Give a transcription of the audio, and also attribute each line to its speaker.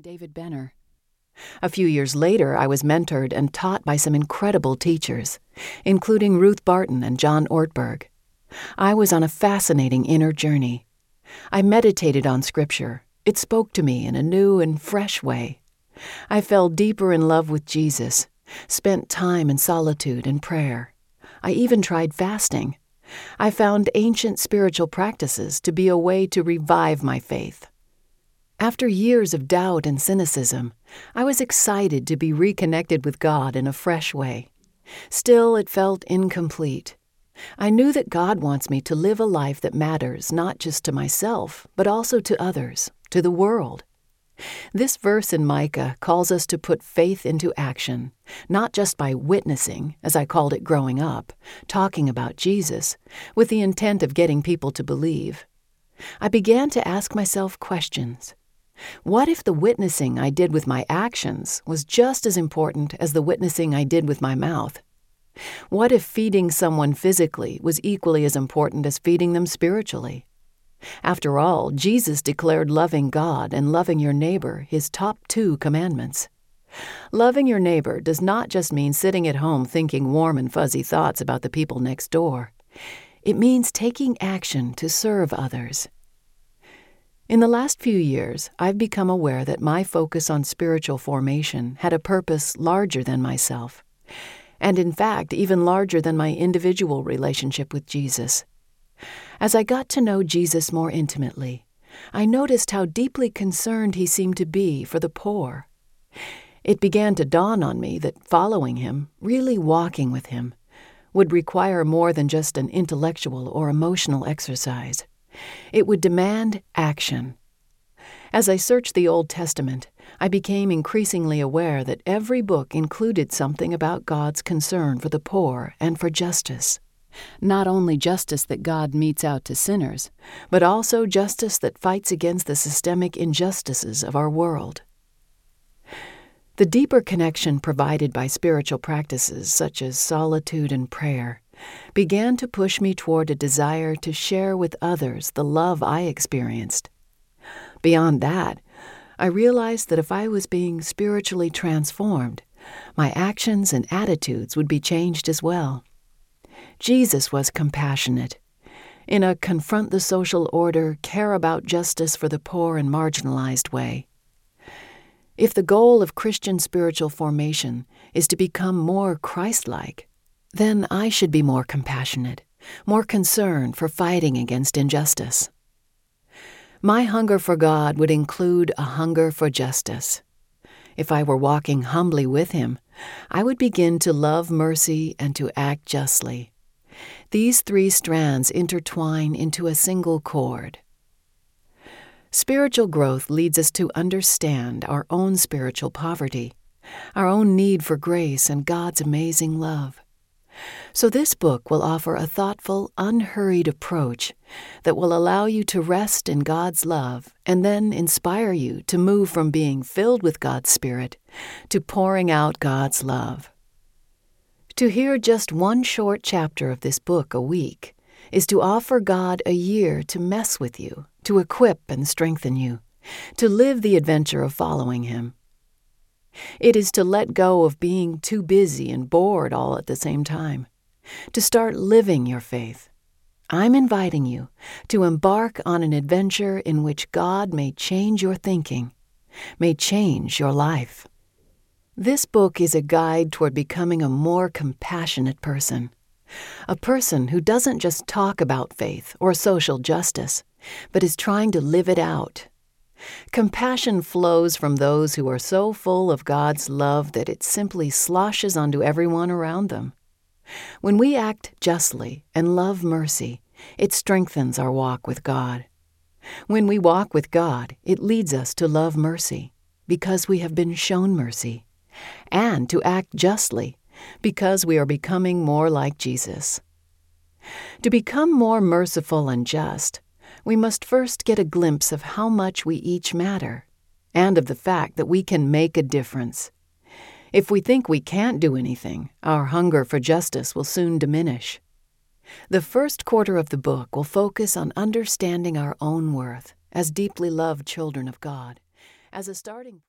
Speaker 1: and David Benner. A few years later, I was mentored and taught by some incredible teachers, including Ruth Barton and John Ortberg. I was on a fascinating inner journey. I meditated on Scripture. It spoke to me in a new and fresh way. I fell deeper in love with Jesus, spent time in solitude and prayer. I even tried fasting. I found ancient spiritual practices to be a way to revive my faith. After years of doubt and cynicism, I was excited to be reconnected with God in a fresh way. Still, it felt incomplete. I knew that God wants me to live a life that matters not just to myself, but also to others, to the world. This verse in Micah calls us to put faith into action, not just by witnessing, as I called it growing up, talking about Jesus, with the intent of getting people to believe. I began to ask myself questions. What if the witnessing I did with my actions was just as important as the witnessing I did with my mouth? What if feeding someone physically was equally as important as feeding them spiritually? After all, Jesus declared loving God and loving your neighbor his top two commandments. Loving your neighbor does not just mean sitting at home thinking warm and fuzzy thoughts about the people next door. It means taking action to serve others. In the last few years, I've become aware that my focus on spiritual formation had a purpose larger than myself, and in fact, even larger than my individual relationship with Jesus. As I got to know Jesus more intimately, I noticed how deeply concerned he seemed to be for the poor. It began to dawn on me that following him, really walking with him, would require more than just an intellectual or emotional exercise. It would demand action. As I searched the Old Testament, I became increasingly aware that every book included something about God's concern for the poor and for justice. Not only justice that God metes out to sinners, but also justice that fights against the systemic injustices of our world. The deeper connection provided by spiritual practices such as solitude and prayer began to push me toward a desire to share with others the love I experienced. Beyond that, I realized that if I was being spiritually transformed, my actions and attitudes would be changed as well. Jesus was compassionate. In a confront the social order, care about justice for the poor and marginalized way. If the goal of Christian spiritual formation is to become more Christ like, then I should be more compassionate, more concerned for fighting against injustice. My hunger for God would include a hunger for justice. If I were walking humbly with Him, I would begin to love mercy and to act justly. These three strands intertwine into a single cord. Spiritual growth leads us to understand our own spiritual poverty, our own need for grace and God's amazing love. So, this book will offer a thoughtful, unhurried approach that will allow you to rest in God's love and then inspire you to move from being filled with God's Spirit to pouring out God's love. To hear just one short chapter of this book a week is to offer God a year to mess with you, to equip and strengthen you, to live the adventure of following Him. It is to let go of being too busy and bored all at the same time, to start living your faith. I'm inviting you to embark on an adventure in which God may change your thinking, may change your life. This book is a guide toward becoming a more compassionate person, a person who doesn't just talk about faith or social justice, but is trying to live it out Compassion flows from those who are so full of God's love that it simply sloshes onto everyone around them. When we act justly and love mercy, it strengthens our walk with God. When we walk with God, it leads us to love mercy, because we have been shown mercy, and to act justly, because we are becoming more like Jesus. To become more merciful and just, we must first get a glimpse of how much we each matter, and of the fact that we can make a difference. If we think we can't do anything, our hunger for justice will soon diminish. The first quarter of the book will focus on understanding our own worth as deeply loved children of God. As a starting